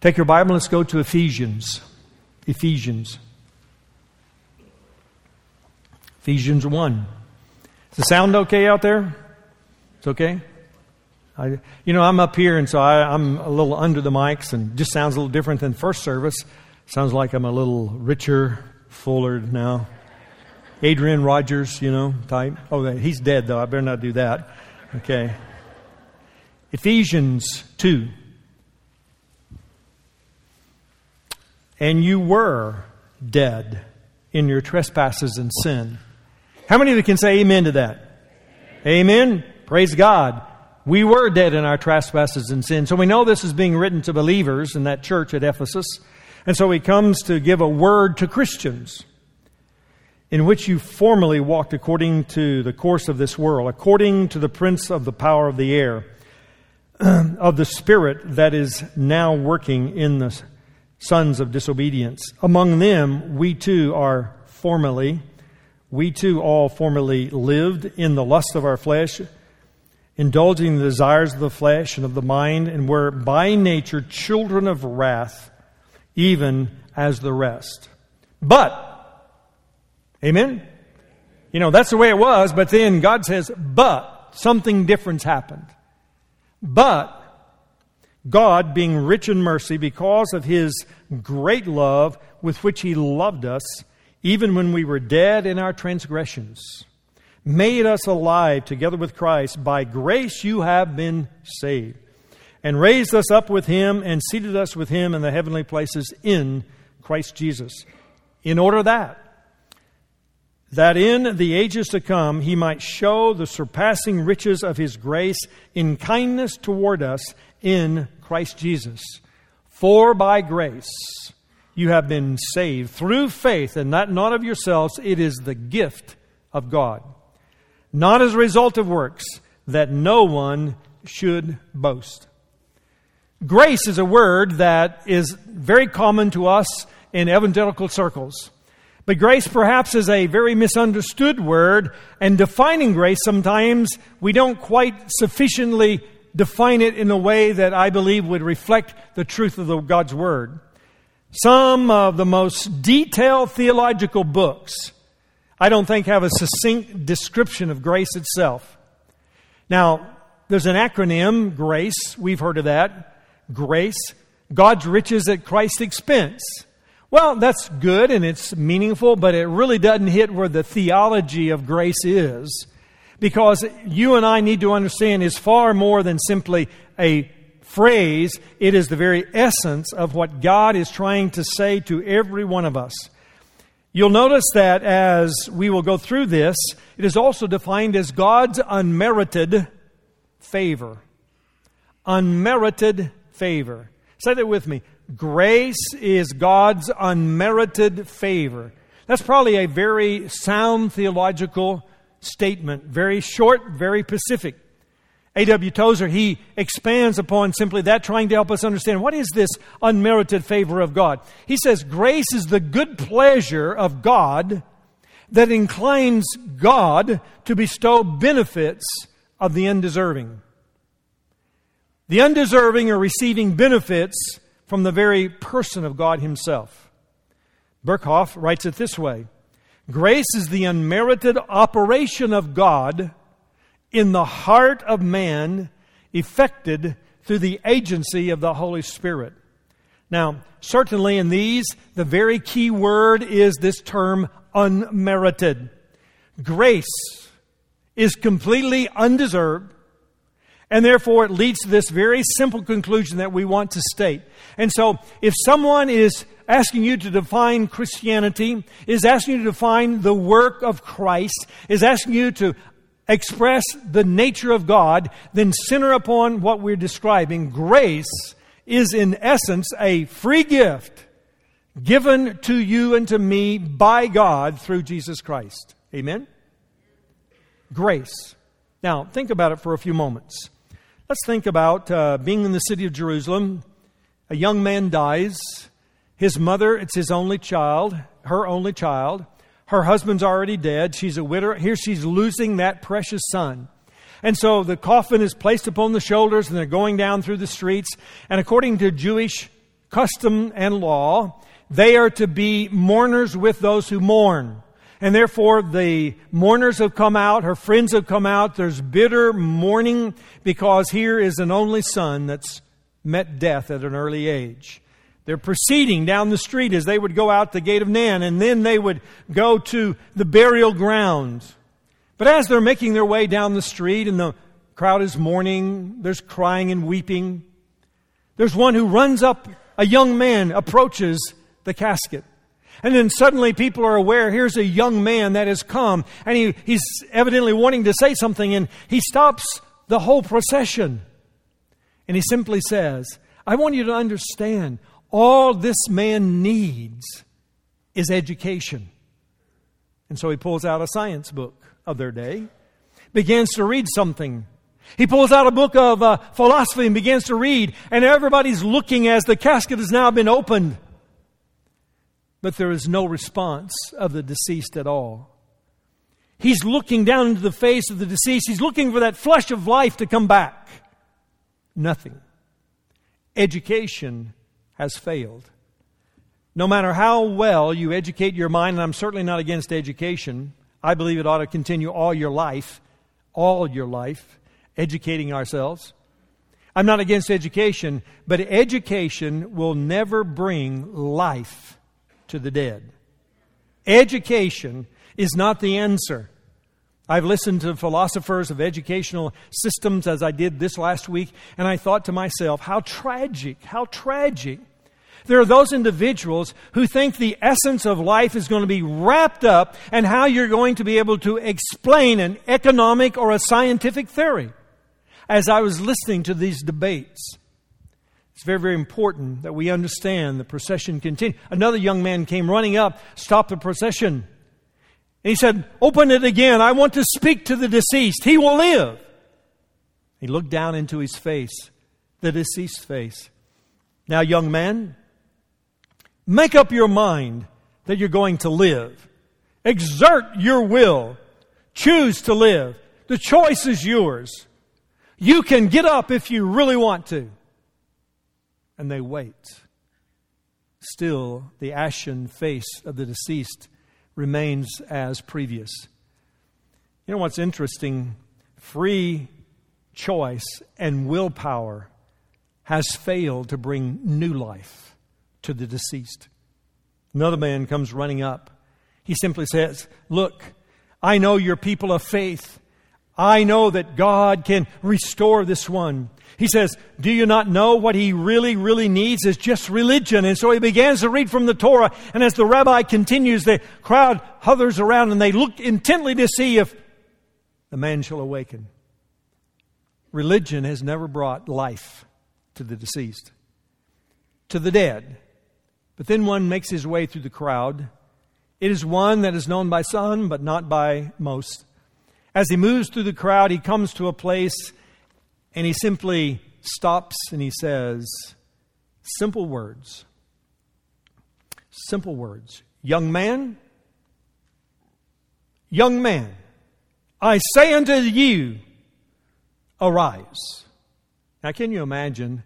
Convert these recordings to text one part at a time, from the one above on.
Take your Bible, let's go to Ephesians. Ephesians. Ephesians 1. Is the sound okay out there? It's okay? I, you know, I'm up here, and so I, I'm a little under the mics, and just sounds a little different than first service. Sounds like I'm a little richer, fuller now. Adrian Rogers, you know, type. Oh, he's dead, though. I better not do that. Okay. Ephesians 2. And you were dead in your trespasses and sin. How many of you can say amen to that? Amen. Praise God. We were dead in our trespasses and sin. So we know this is being written to believers in that church at Ephesus. And so he comes to give a word to Christians in which you formerly walked according to the course of this world, according to the prince of the power of the air, of the spirit that is now working in the sons of disobedience. Among them, we too are formerly, we too all formerly lived in the lust of our flesh indulging the desires of the flesh and of the mind, and were by nature children of wrath, even as the rest. But, amen? You know, that's the way it was, but then God says, but something different happened. But, God, being rich in mercy, because of his great love with which he loved us, even when we were dead in our transgressions, made us alive together with Christ. By grace you have been saved. And raised us up with him and seated us with him in the heavenly places in Christ Jesus. In order that, that in the ages to come he might show the surpassing riches of his grace in kindness toward us in Christ Jesus. For by grace you have been saved through faith, and that not of yourselves, it is the gift of God not as a result of works, that no one should boast. Grace is a word that is very common to us in evangelical circles. But grace perhaps is a very misunderstood word, and defining grace sometimes we don't quite sufficiently define it in a way that I believe would reflect the truth of the, God's Word. Some of the most detailed theological books I don't think have a succinct description of grace itself. Now, there's an acronym, GRACE. We've heard of that. GRACE. God's riches at Christ's expense. Well, that's good and it's meaningful, but it really doesn't hit where the theology of grace is. Because you and I need to understand is far more than simply a phrase. It is the very essence of what God is trying to say to every one of us. You'll notice that as we will go through this, it is also defined as God's unmerited favor. Unmerited favor. Say that with me. Grace is God's unmerited favor. That's probably a very sound theological statement, very short, very specific. A.W. Tozer, he expands upon simply that, trying to help us understand what is this unmerited favor of God. He says, Grace is the good pleasure of God that inclines God to bestow benefits of the undeserving. The undeserving are receiving benefits from the very person of God Himself. Berkhof writes it this way Grace is the unmerited operation of God in the heart of man effected through the agency of the Holy Spirit. Now, certainly in these, the very key word is this term unmerited. Grace is completely undeserved, and therefore it leads to this very simple conclusion that we want to state. And so, if someone is asking you to define Christianity, is asking you to define the work of Christ, is asking you to express the nature of God, then center upon what we're describing. Grace is, in essence, a free gift given to you and to me by God through Jesus Christ. Amen? Grace. Now, think about it for a few moments. Let's think about uh, being in the city of Jerusalem. A young man dies. His mother, it's his only child, her only child. Her husband's already dead. She's a widow. Here she's losing that precious son. And so the coffin is placed upon the shoulders and they're going down through the streets. And according to Jewish custom and law, they are to be mourners with those who mourn. And therefore, the mourners have come out, her friends have come out. There's bitter mourning because here is an only son that's met death at an early age. They're proceeding down the street as they would go out the gate of Nain, and then they would go to the burial ground. But as they're making their way down the street and the crowd is mourning, there's crying and weeping, there's one who runs up, a young man approaches the casket. And then suddenly people are aware here's a young man that has come, and he, he's evidently wanting to say something, and he stops the whole procession. And he simply says, I want you to understand all this man needs is education. And so he pulls out a science book of their day, begins to read something. He pulls out a book of uh, philosophy and begins to read, and everybody's looking as the casket has now been opened. But there is no response of the deceased at all. He's looking down into the face of the deceased. He's looking for that flush of life to come back. Nothing. Education has failed. No matter how well you educate your mind, and I'm certainly not against education, I believe it ought to continue all your life, all your life, educating ourselves. I'm not against education, but education will never bring life to the dead. Education is not the answer. I've listened to philosophers of educational systems as I did this last week, and I thought to myself, how tragic, how tragic there are those individuals who think the essence of life is going to be wrapped up and how you're going to be able to explain an economic or a scientific theory. As I was listening to these debates, it's very, very important that we understand the procession continued. Another young man came running up, stopped the procession. And he said, Open it again. I want to speak to the deceased. He will live. He looked down into his face, the deceased's face. Now, young man, Make up your mind that you're going to live. Exert your will. Choose to live. The choice is yours. You can get up if you really want to. And they wait. Still, the ashen face of the deceased remains as previous. You know what's interesting? Free choice and willpower has failed to bring new life to the deceased. Another man comes running up. He simply says, Look, I know you're people of faith. I know that God can restore this one. He says, Do you not know what he really, really needs is just religion? And so he begins to read from the Torah. And as the rabbi continues, the crowd hovers around and they look intently to see if the man shall awaken. Religion has never brought life to the deceased. To the dead, but then one makes his way through the crowd. It is one that is known by some, but not by most. As he moves through the crowd, he comes to a place and he simply stops and he says, Simple words. Simple words. Young man, young man, I say unto you, arise. Now, can you imagine?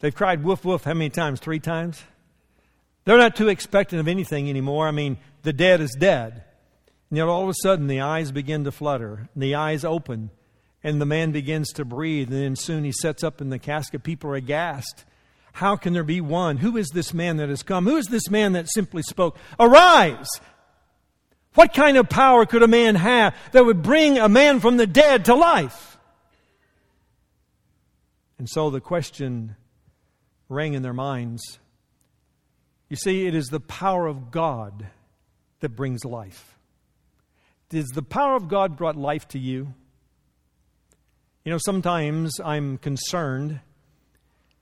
They've cried woof woof how many times? Three times? They're not too expectant of anything anymore. I mean, the dead is dead. And yet all of a sudden the eyes begin to flutter, and the eyes open, and the man begins to breathe, and then soon he sets up in the casket. People are aghast. How can there be one? Who is this man that has come? Who is this man that simply spoke, Arise! What kind of power could a man have that would bring a man from the dead to life? And so the question rang in their minds you see, it is the power of God that brings life. Does the power of God brought life to you? You know, sometimes I'm concerned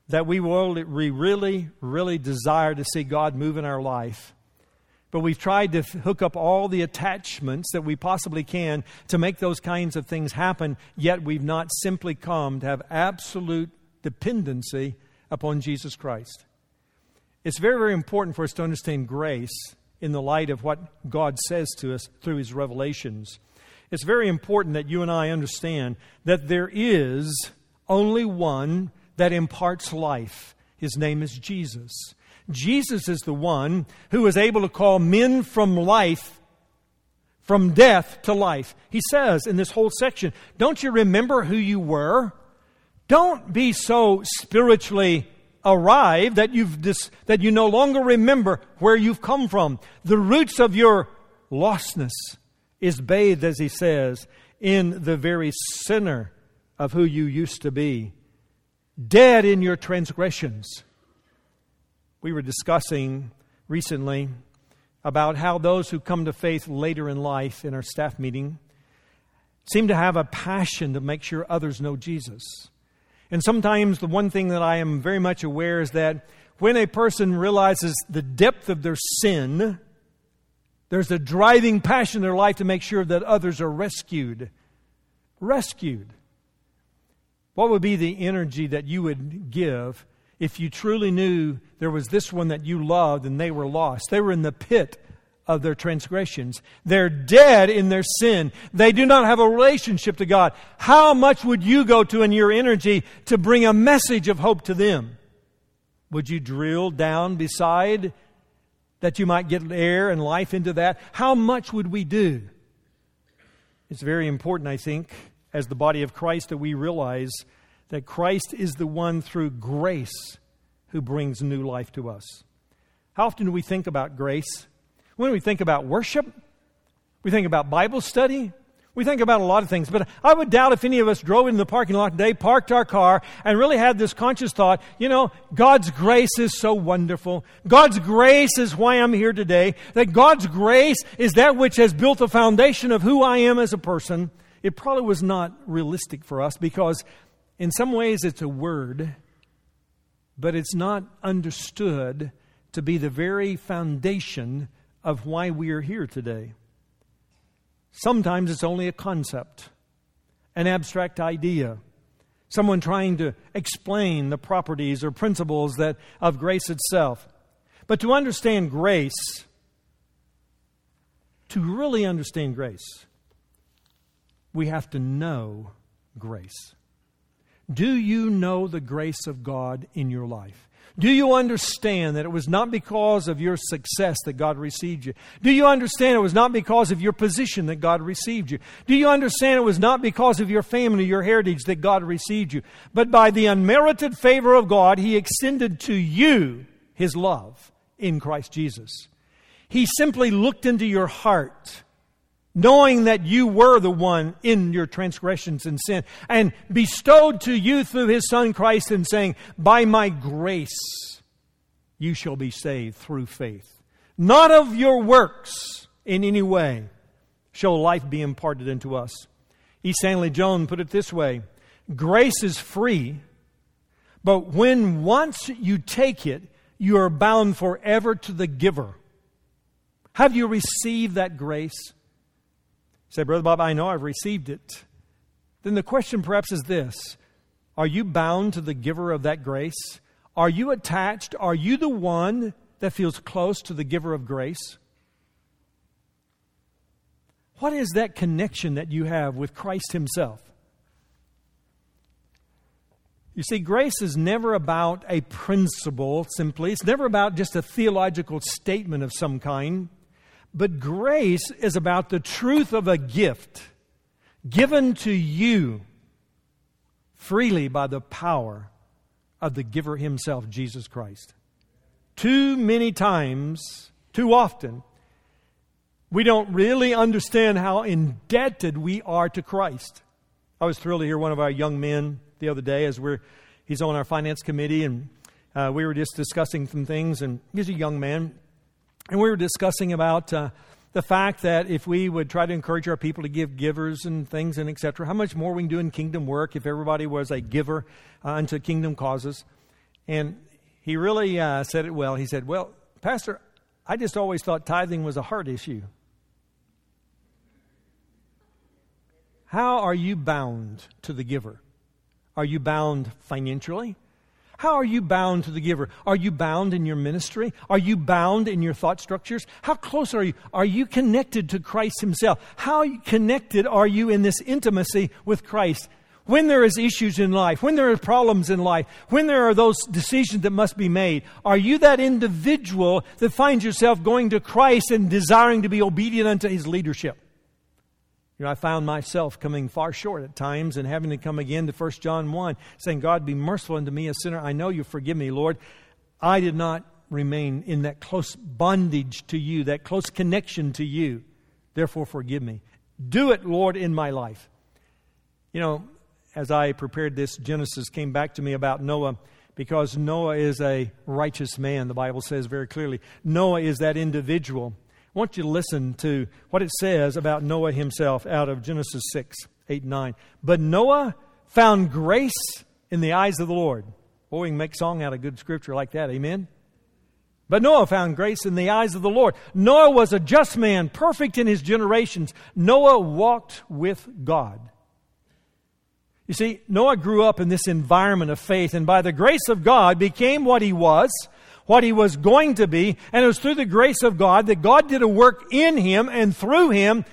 that we will we really, really desire to see God move in our life. But we've tried to hook up all the attachments that we possibly can to make those kinds of things happen, yet we've not simply come to have absolute dependency upon Jesus Christ. It's very, very important for us to understand grace in the light of what God says to us through His revelations. It's very important that you and I understand that there is only one that imparts life. His name is Jesus. Jesus is the one who is able to call men from life, from death to life. He says in this whole section, Don't you remember who you were? Don't be so spiritually arrived that, you've dis- that you no longer remember where you've come from. The roots of your lostness is bathed, as he says, in the very center of who you used to be. Dead in your transgressions. We were discussing recently about how those who come to faith later in life in our staff meeting seem to have a passion to make sure others know Jesus. And sometimes the one thing that I am very much aware is that when a person realizes the depth of their sin, there's a driving passion in their life to make sure that others are rescued. Rescued. What would be the energy that you would give if you truly knew there was this one that you loved and they were lost? They were in the pit of their transgressions. They're dead in their sin. They do not have a relationship to God. How much would you go to in your energy to bring a message of hope to them? Would you drill down beside that you might get air and life into that? How much would we do? It's very important, I think, as the body of Christ, that we realize that Christ is the one through grace who brings new life to us. How often do we think about grace? When we think about worship, we think about Bible study, we think about a lot of things, but I would doubt if any of us drove into the parking lot today, parked our car, and really had this conscious thought, you know, God's grace is so wonderful. God's grace is why I'm here today. That God's grace is that which has built the foundation of who I am as a person. It probably was not realistic for us because in some ways it's a word, but it's not understood to be the very foundation of why we are here today. Sometimes it's only a concept, an abstract idea, someone trying to explain the properties or principles that, of grace itself. But to understand grace, to really understand grace, we have to know grace. Do you know the grace of God in your life? Do you understand that it was not because of your success that God received you? Do you understand it was not because of your position that God received you? Do you understand it was not because of your family, your heritage that God received you? But by the unmerited favor of God, He extended to you His love in Christ Jesus. He simply looked into your heart knowing that you were the one in your transgressions and sin, and bestowed to you through his Son Christ, and saying, By my grace you shall be saved through faith. Not of your works in any way shall life be imparted unto us. E. Stanley Jones put it this way Grace is free, but when once you take it, you are bound forever to the giver. Have you received that grace? Say, Brother Bob, I know I've received it. Then the question perhaps is this Are you bound to the giver of that grace? Are you attached? Are you the one that feels close to the giver of grace? What is that connection that you have with Christ Himself? You see, grace is never about a principle simply. It's never about just a theological statement of some kind. But grace is about the truth of a gift given to you freely by the power of the giver himself, Jesus Christ. Too many times, too often, we don't really understand how indebted we are to Christ. I was thrilled to hear one of our young men the other day as we're he's on our finance committee and uh, we were just discussing some things and he's a young man and we were discussing about uh, the fact that if we would try to encourage our people to give givers and things and etc., how much more we can do in kingdom work if everybody was a giver uh, unto kingdom causes. And he really uh, said it well. He said, Well, Pastor, I just always thought tithing was a heart issue. How are you bound to the giver? Are you bound financially? How are you bound to the giver? Are you bound in your ministry? Are you bound in your thought structures? How close are you? Are you connected to Christ Himself? How connected are you in this intimacy with Christ? when there is issues in life, when there are problems in life, when there are those decisions that must be made, are you that individual that finds yourself going to Christ and desiring to be obedient unto his leadership? You know, I found myself coming far short at times and having to come again to 1 John 1, saying, God, be merciful unto me, a sinner. I know you forgive me, Lord. I did not remain in that close bondage to you, that close connection to you. Therefore, forgive me. Do it, Lord, in my life. You know, as I prepared this, Genesis came back to me about Noah because Noah is a righteous man, the Bible says very clearly. Noah is that individual. Want you to listen to what it says about Noah himself out of Genesis 6, 8, 9. But Noah found grace in the eyes of the Lord. Boy, we can make song out of good scripture like that. Amen? But Noah found grace in the eyes of the Lord. Noah was a just man, perfect in his generations. Noah walked with God. You see, Noah grew up in this environment of faith and by the grace of God became what he was, what he was going to be, and it was through the grace of God that God did a work in him and through him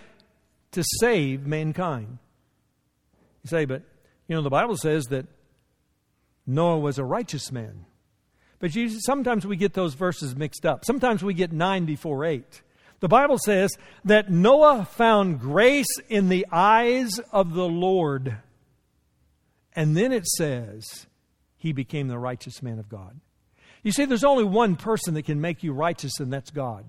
to save mankind. You say, but, you know, the Bible says that Noah was a righteous man. But you, sometimes we get those verses mixed up. Sometimes we get 9 before 8. The Bible says that Noah found grace in the eyes of the Lord. And then it says, he became the righteous man of God. You see, there's only one person that can make you righteous, and that's God.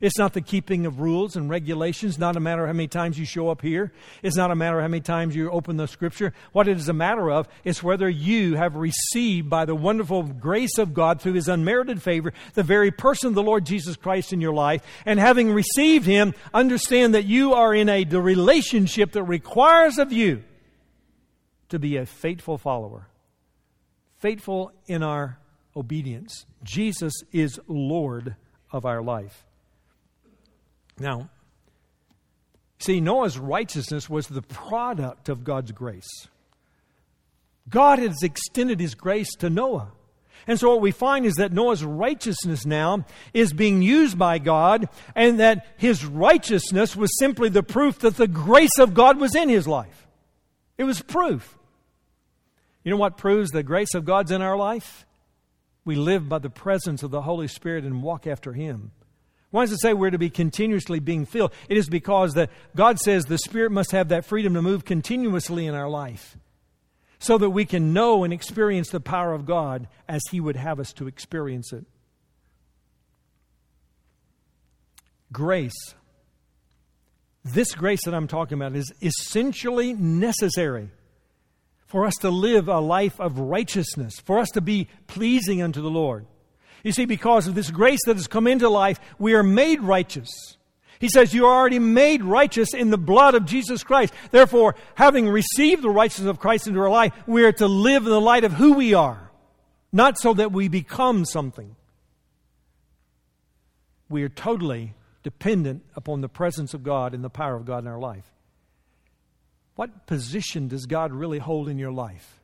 It's not the keeping of rules and regulations, not a matter of how many times you show up here. It's not a matter of how many times you open the scripture. What it is a matter of is whether you have received by the wonderful grace of God through his unmerited favor the very person of the Lord Jesus Christ in your life. And having received him, understand that you are in a relationship that requires of you to be a faithful follower, faithful in our obedience. Jesus is Lord of our life. Now, see, Noah's righteousness was the product of God's grace. God has extended his grace to Noah. And so what we find is that Noah's righteousness now is being used by God, and that his righteousness was simply the proof that the grace of God was in his life. It was proof. You know what proves the grace of God's in our life? We live by the presence of the Holy Spirit and walk after Him. Why does it say we're to be continuously being filled? It is because that God says the Spirit must have that freedom to move continuously in our life so that we can know and experience the power of God as He would have us to experience it. Grace. This grace that I'm talking about is essentially necessary for us to live a life of righteousness, for us to be pleasing unto the Lord. You see, because of this grace that has come into life, we are made righteous. He says, You are already made righteous in the blood of Jesus Christ. Therefore, having received the righteousness of Christ into our life, we are to live in the light of who we are, not so that we become something. We are totally dependent upon the presence of God and the power of God in our life. What position does God really hold in your life?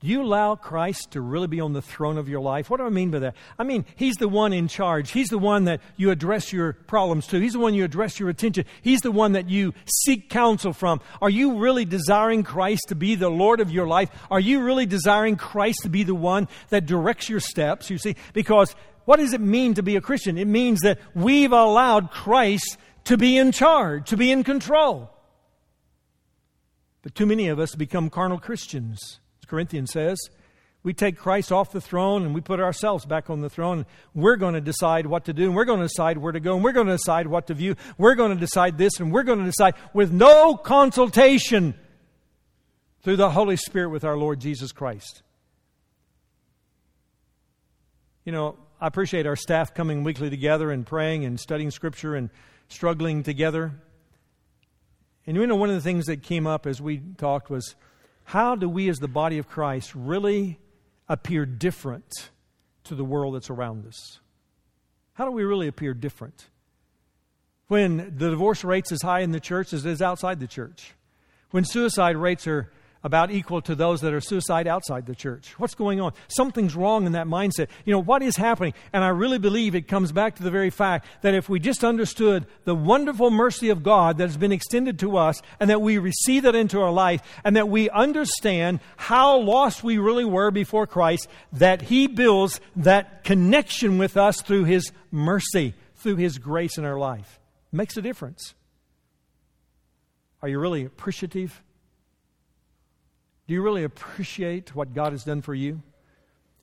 Do you allow Christ to really be on the throne of your life? What do I mean by that? I mean, He's the one in charge. He's the one that you address your problems to. He's the one you address your attention. He's the one that you seek counsel from. Are you really desiring Christ to be the Lord of your life? Are you really desiring Christ to be the one that directs your steps? You see, because what does it mean to be a Christian? It means that we've allowed Christ to be in charge, to be in control. But too many of us become carnal Christians. As Corinthians says, we take Christ off the throne and we put ourselves back on the throne. We're going to decide what to do, and we're going to decide where to go, and we're going to decide what to view. We're going to decide this, and we're going to decide with no consultation through the Holy Spirit with our Lord Jesus Christ. You know, I appreciate our staff coming weekly together and praying and studying Scripture and struggling together. And you know, one of the things that came up as we talked was how do we, as the body of Christ, really appear different to the world that's around us? How do we really appear different? When the divorce rates as high in the church as it is outside the church. When suicide rates are about equal to those that are suicide outside the church. What's going on? Something's wrong in that mindset. You know, what is happening? And I really believe it comes back to the very fact that if we just understood the wonderful mercy of God that has been extended to us and that we receive that into our life and that we understand how lost we really were before Christ, that He builds that connection with us through His mercy, through His grace in our life. It makes a difference. Are you really appreciative? Do you really appreciate what God has done for you?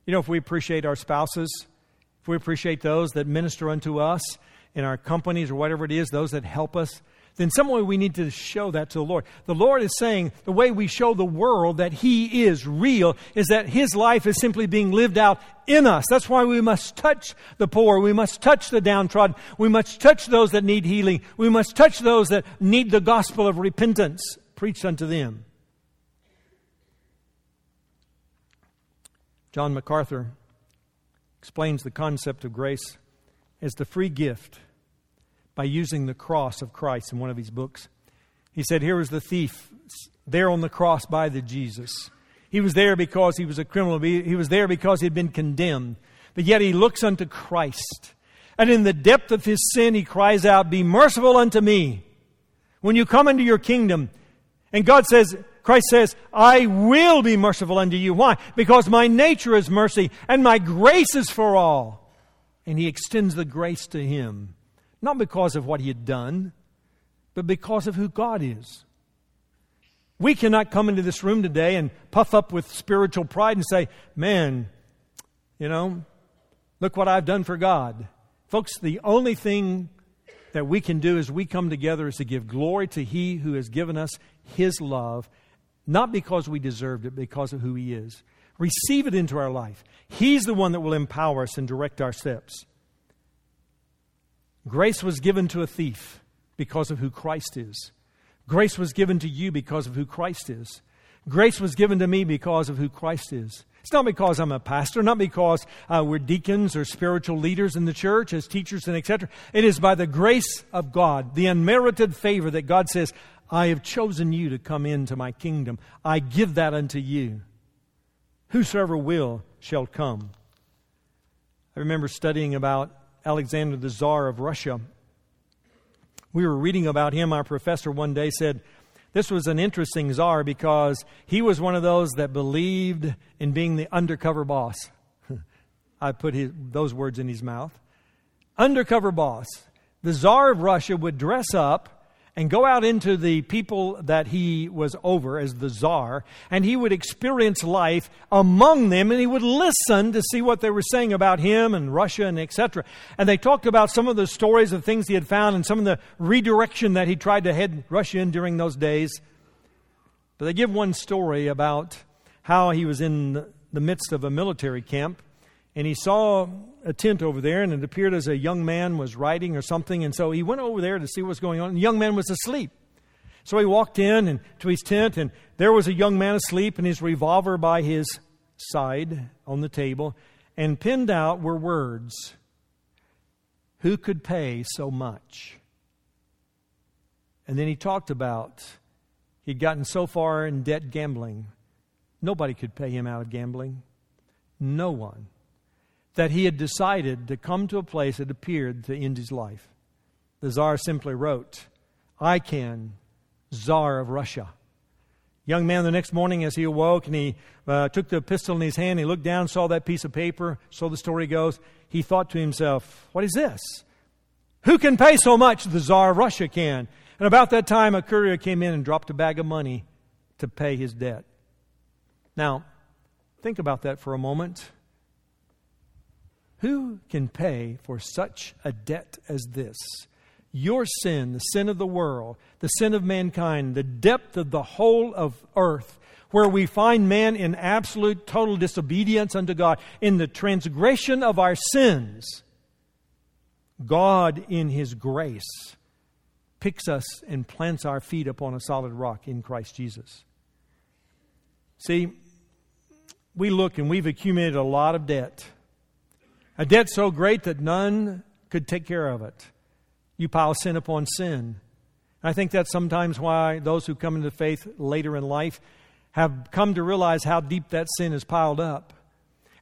You know, if we appreciate our spouses, if we appreciate those that minister unto us in our companies or whatever it is, those that help us, then some way we need to show that to the Lord. The Lord is saying the way we show the world that He is real is that His life is simply being lived out in us. That's why we must touch the poor. We must touch the downtrodden. We must touch those that need healing. We must touch those that need the gospel of repentance preached unto them. John MacArthur explains the concept of grace as the free gift by using the cross of Christ in one of his books. He said, Here was the thief there on the cross by the Jesus. He was there because he was a criminal. He was there because he had been condemned. But yet he looks unto Christ. And in the depth of his sin, he cries out, Be merciful unto me. When you come into your kingdom, and God says, Christ says, I will be merciful unto you. Why? Because my nature is mercy and my grace is for all. And he extends the grace to him, not because of what he had done, but because of who God is. We cannot come into this room today and puff up with spiritual pride and say, Man, you know, look what I've done for God. Folks, the only thing that we can do as we come together is to give glory to He who has given us His love not because we deserved it, because of who He is. Receive it into our life. He's the one that will empower us and direct our steps. Grace was given to a thief because of who Christ is. Grace was given to you because of who Christ is. Grace was given to me because of who Christ is. It's not because I'm a pastor, not because uh, we're deacons or spiritual leaders in the church as teachers and etc. It is by the grace of God, the unmerited favor that God says, I have chosen you to come into my kingdom. I give that unto you. Whosoever will shall come. I remember studying about Alexander the Tsar of Russia. We were reading about him. Our professor one day said, This was an interesting czar because he was one of those that believed in being the undercover boss. I put his, those words in his mouth. Undercover boss. The Tsar of Russia would dress up and go out into the people that he was over as the czar, and he would experience life among them, and he would listen to see what they were saying about him and Russia and etc. And they talked about some of the stories of things he had found and some of the redirection that he tried to head Russia in during those days. But they give one story about how he was in the midst of a military camp and he saw a tent over there, and it appeared as a young man was writing or something. And so he went over there to see what's going on. And the young man was asleep. So he walked in and to his tent, and there was a young man asleep, and his revolver by his side on the table. And pinned out were words Who could pay so much? And then he talked about he'd gotten so far in debt gambling, nobody could pay him out of gambling. No one that he had decided to come to a place that appeared to end his life. The czar simply wrote, I can, czar of Russia. Young man, the next morning as he awoke and he uh, took the pistol in his hand, he looked down, saw that piece of paper, so the story goes. He thought to himself, What is this? Who can pay so much? The czar of Russia can. And about that time, a courier came in and dropped a bag of money to pay his debt. Now, think about that for a moment. Who can pay for such a debt as this? Your sin, the sin of the world, the sin of mankind, the depth of the whole of earth, where we find man in absolute total disobedience unto God, in the transgression of our sins, God, in His grace, picks us and plants our feet upon a solid rock in Christ Jesus. See, we look and we've accumulated a lot of debt. A debt so great that none could take care of it. You pile sin upon sin. I think that's sometimes why those who come into faith later in life have come to realize how deep that sin is piled up.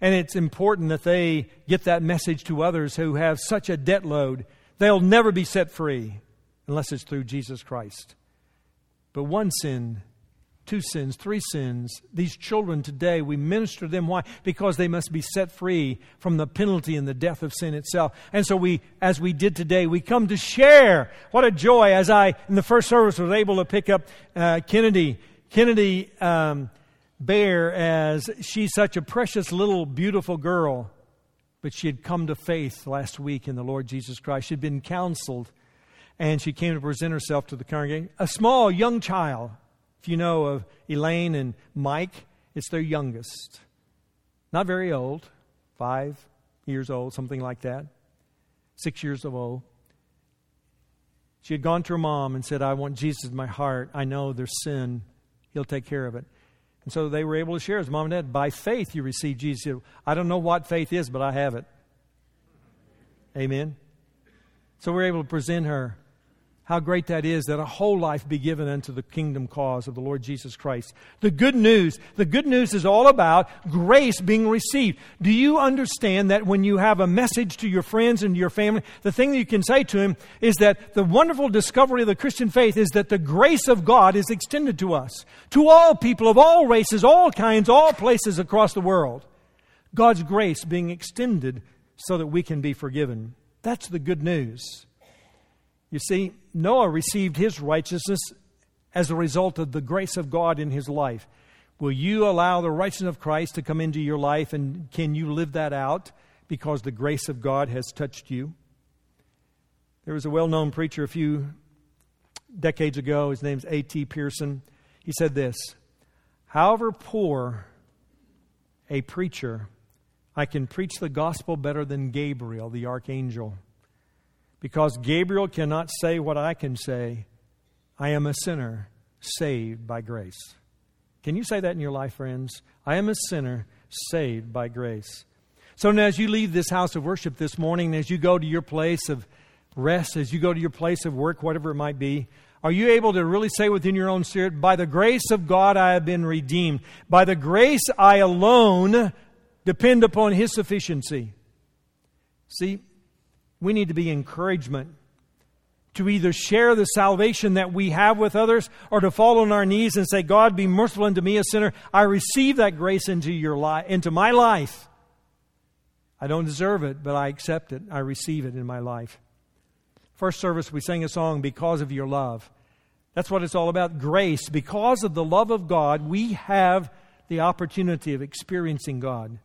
And it's important that they get that message to others who have such a debt load. They'll never be set free unless it's through Jesus Christ. But one sin two sins, three sins. These children today, we minister them. Why? Because they must be set free from the penalty and the death of sin itself. And so we, as we did today, we come to share. What a joy as I, in the first service, was able to pick up uh, Kennedy, Kennedy um, Bear as she's such a precious little beautiful girl. But she had come to faith last week in the Lord Jesus Christ. She'd been counseled and she came to present herself to the congregation. A small young child, you know of Elaine and Mike, it's their youngest. Not very old, five years old, something like that, six years of old. She had gone to her mom and said, I want Jesus in my heart. I know there's sin. He'll take care of it. And so they were able to share as mom and dad. By faith, you receive Jesus. I don't know what faith is, but I have it. Amen. So we're able to present her how great that is that a whole life be given unto the kingdom cause of the Lord Jesus Christ. The good news, the good news is all about grace being received. Do you understand that when you have a message to your friends and your family, the thing that you can say to them is that the wonderful discovery of the Christian faith is that the grace of God is extended to us, to all people of all races, all kinds, all places across the world. God's grace being extended so that we can be forgiven. That's the good news. You see, Noah received his righteousness as a result of the grace of God in his life. Will you allow the righteousness of Christ to come into your life and can you live that out because the grace of God has touched you? There was a well known preacher a few decades ago. His name's A.T. Pierson. He said this However poor a preacher, I can preach the gospel better than Gabriel, the archangel because Gabriel cannot say what I can say. I am a sinner saved by grace. Can you say that in your life, friends? I am a sinner saved by grace. So now, as you leave this house of worship this morning, as you go to your place of rest, as you go to your place of work, whatever it might be, are you able to really say within your own spirit, by the grace of God I have been redeemed? By the grace I alone depend upon His sufficiency. See, we need to be encouragement to either share the salvation that we have with others or to fall on our knees and say, God, be merciful unto me, a sinner. I receive that grace into, your li- into my life. I don't deserve it, but I accept it. I receive it in my life. First service, we sang a song, Because of Your Love. That's what it's all about grace. Because of the love of God, we have the opportunity of experiencing God.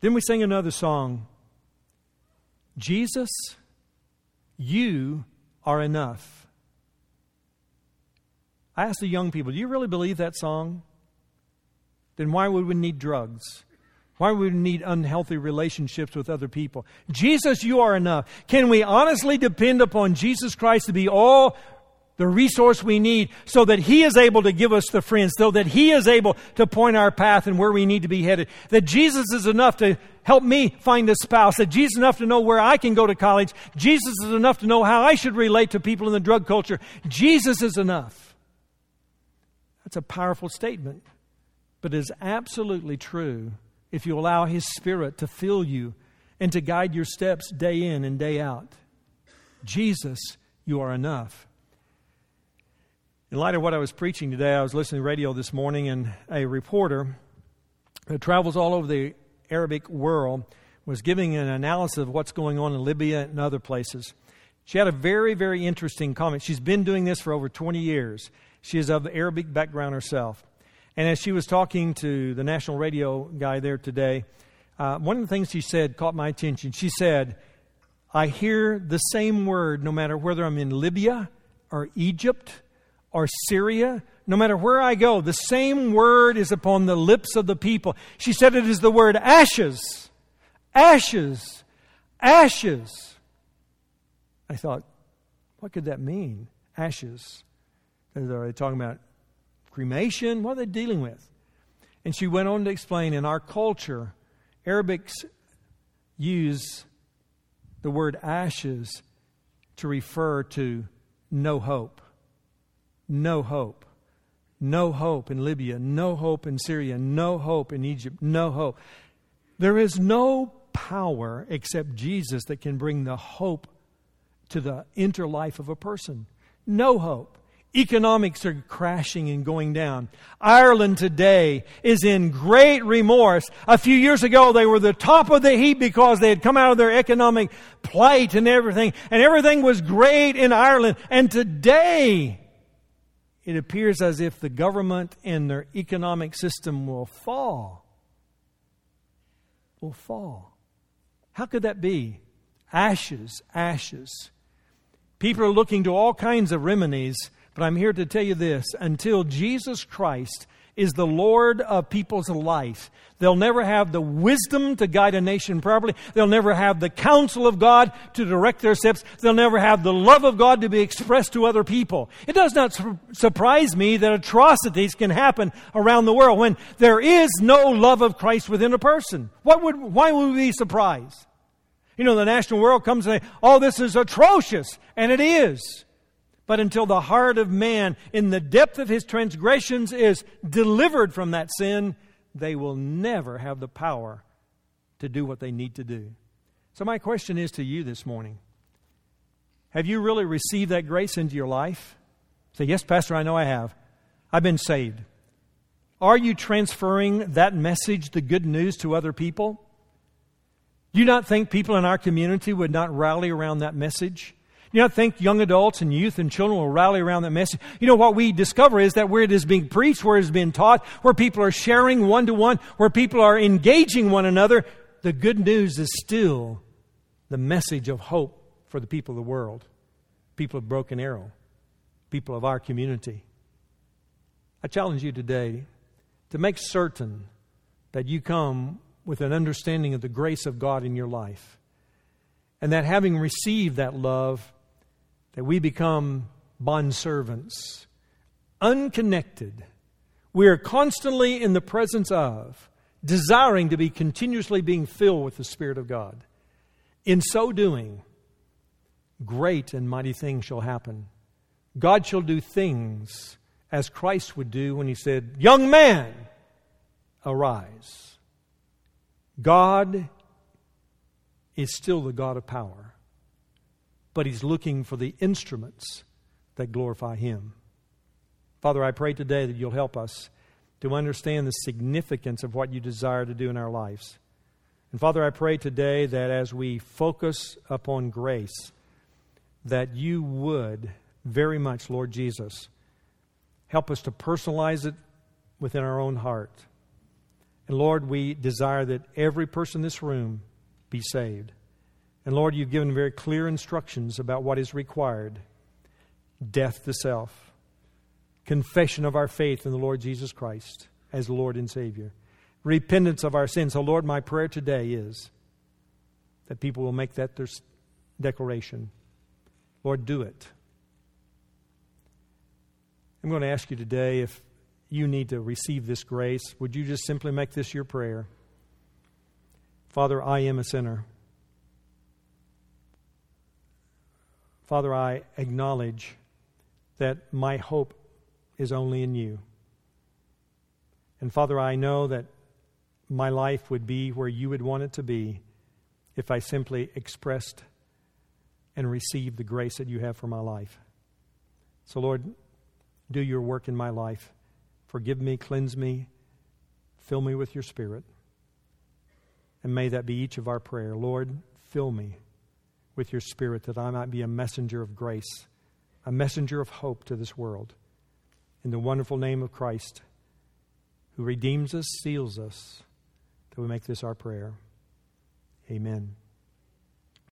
Then we sang another song, Jesus, you are enough. I asked the young people, do you really believe that song? Then why would we need drugs? Why would we need unhealthy relationships with other people? Jesus, you are enough. Can we honestly depend upon Jesus Christ to be all the resource we need so that He is able to give us the friends, so that He is able to point our path and where we need to be headed. That Jesus is enough to help me find a spouse. That Jesus is enough to know where I can go to college. Jesus is enough to know how I should relate to people in the drug culture. Jesus is enough. That's a powerful statement, but it is absolutely true if you allow His Spirit to fill you and to guide your steps day in and day out. Jesus, you are enough. In light of what I was preaching today, I was listening to radio this morning, and a reporter who travels all over the Arabic world was giving an analysis of what's going on in Libya and other places. She had a very, very interesting comment. She's been doing this for over 20 years. She is of Arabic background herself. And as she was talking to the national radio guy there today, uh, one of the things she said caught my attention. She said, I hear the same word no matter whether I'm in Libya or Egypt or Syria, no matter where I go, the same word is upon the lips of the people. She said it is the word ashes. Ashes. Ashes. I thought, what could that mean? Ashes. Are they talking about cremation? What are they dealing with? And she went on to explain in our culture, Arabics use the word ashes to refer to no hope no hope. No hope in Libya, no hope in Syria, no hope in Egypt, no hope. There is no power except Jesus that can bring the hope to the inner life of a person. No hope. Economics are crashing and going down. Ireland today is in great remorse. A few years ago, they were the top of the heap because they had come out of their economic plight and everything, and everything was great in Ireland. And today, it appears as if the government and their economic system will fall. Will fall. How could that be? Ashes, ashes. People are looking to all kinds of remedies but I'm here to tell you this until Jesus Christ is the Lord of people's life, they'll never have the wisdom to guide a nation properly. They'll never have the counsel of God to direct their steps. They'll never have the love of God to be expressed to other people. It does not su- surprise me that atrocities can happen around the world when there is no love of Christ within a person. What would, why would we be surprised? You know, the national world comes and say, oh, this is atrocious. And it is but until the heart of man, in the depth of his transgressions, is delivered from that sin, they will never have the power to do what they need to do. So, my question is to you this morning Have you really received that grace into your life? Say, Yes, Pastor, I know I have. I've been saved. Are you transferring that message, the good news, to other people? Do you not think people in our community would not rally around that message? You know, think young adults and youth and children will rally around that message. You know, what we discover is that where it is being preached, where it is being taught, where people are sharing one to one, where people are engaging one another, the good news is still the message of hope for the people of the world, people of Broken Arrow, people of our community. I challenge you today to make certain that you come with an understanding of the grace of God in your life. And that having received that love, that we become bondservants, unconnected. We are constantly in the presence of, desiring to be continuously being filled with the Spirit of God. In so doing, great and mighty things shall happen. God shall do things as Christ would do when he said, Young man, arise. God is still the God of power but He's looking for the instruments that glorify Him. Father, I pray today that you'll help us to understand the significance of what you desire to do in our lives. And Father, I pray today that as we focus upon grace, that you would very much, Lord Jesus, help us to personalize it within our own heart. And Lord, we desire that every person in this room be saved. And Lord, you've given very clear instructions about what is required death to self, confession of our faith in the Lord Jesus Christ as Lord and Savior, repentance of our sins. So, Lord, my prayer today is that people will make that their declaration. Lord, do it. I'm going to ask you today if you need to receive this grace, would you just simply make this your prayer? Father, I am a sinner. Father, I acknowledge that my hope is only in you. And Father, I know that my life would be where you would want it to be if I simply expressed and received the grace that you have for my life. So, Lord, do your work in my life. Forgive me, cleanse me, fill me with your Spirit. And may that be each of our prayer. Lord, fill me with your Spirit that I might be a messenger of grace, a messenger of hope to this world. In the wonderful name of Christ, who redeems us, seals us, that we make this our prayer. Amen.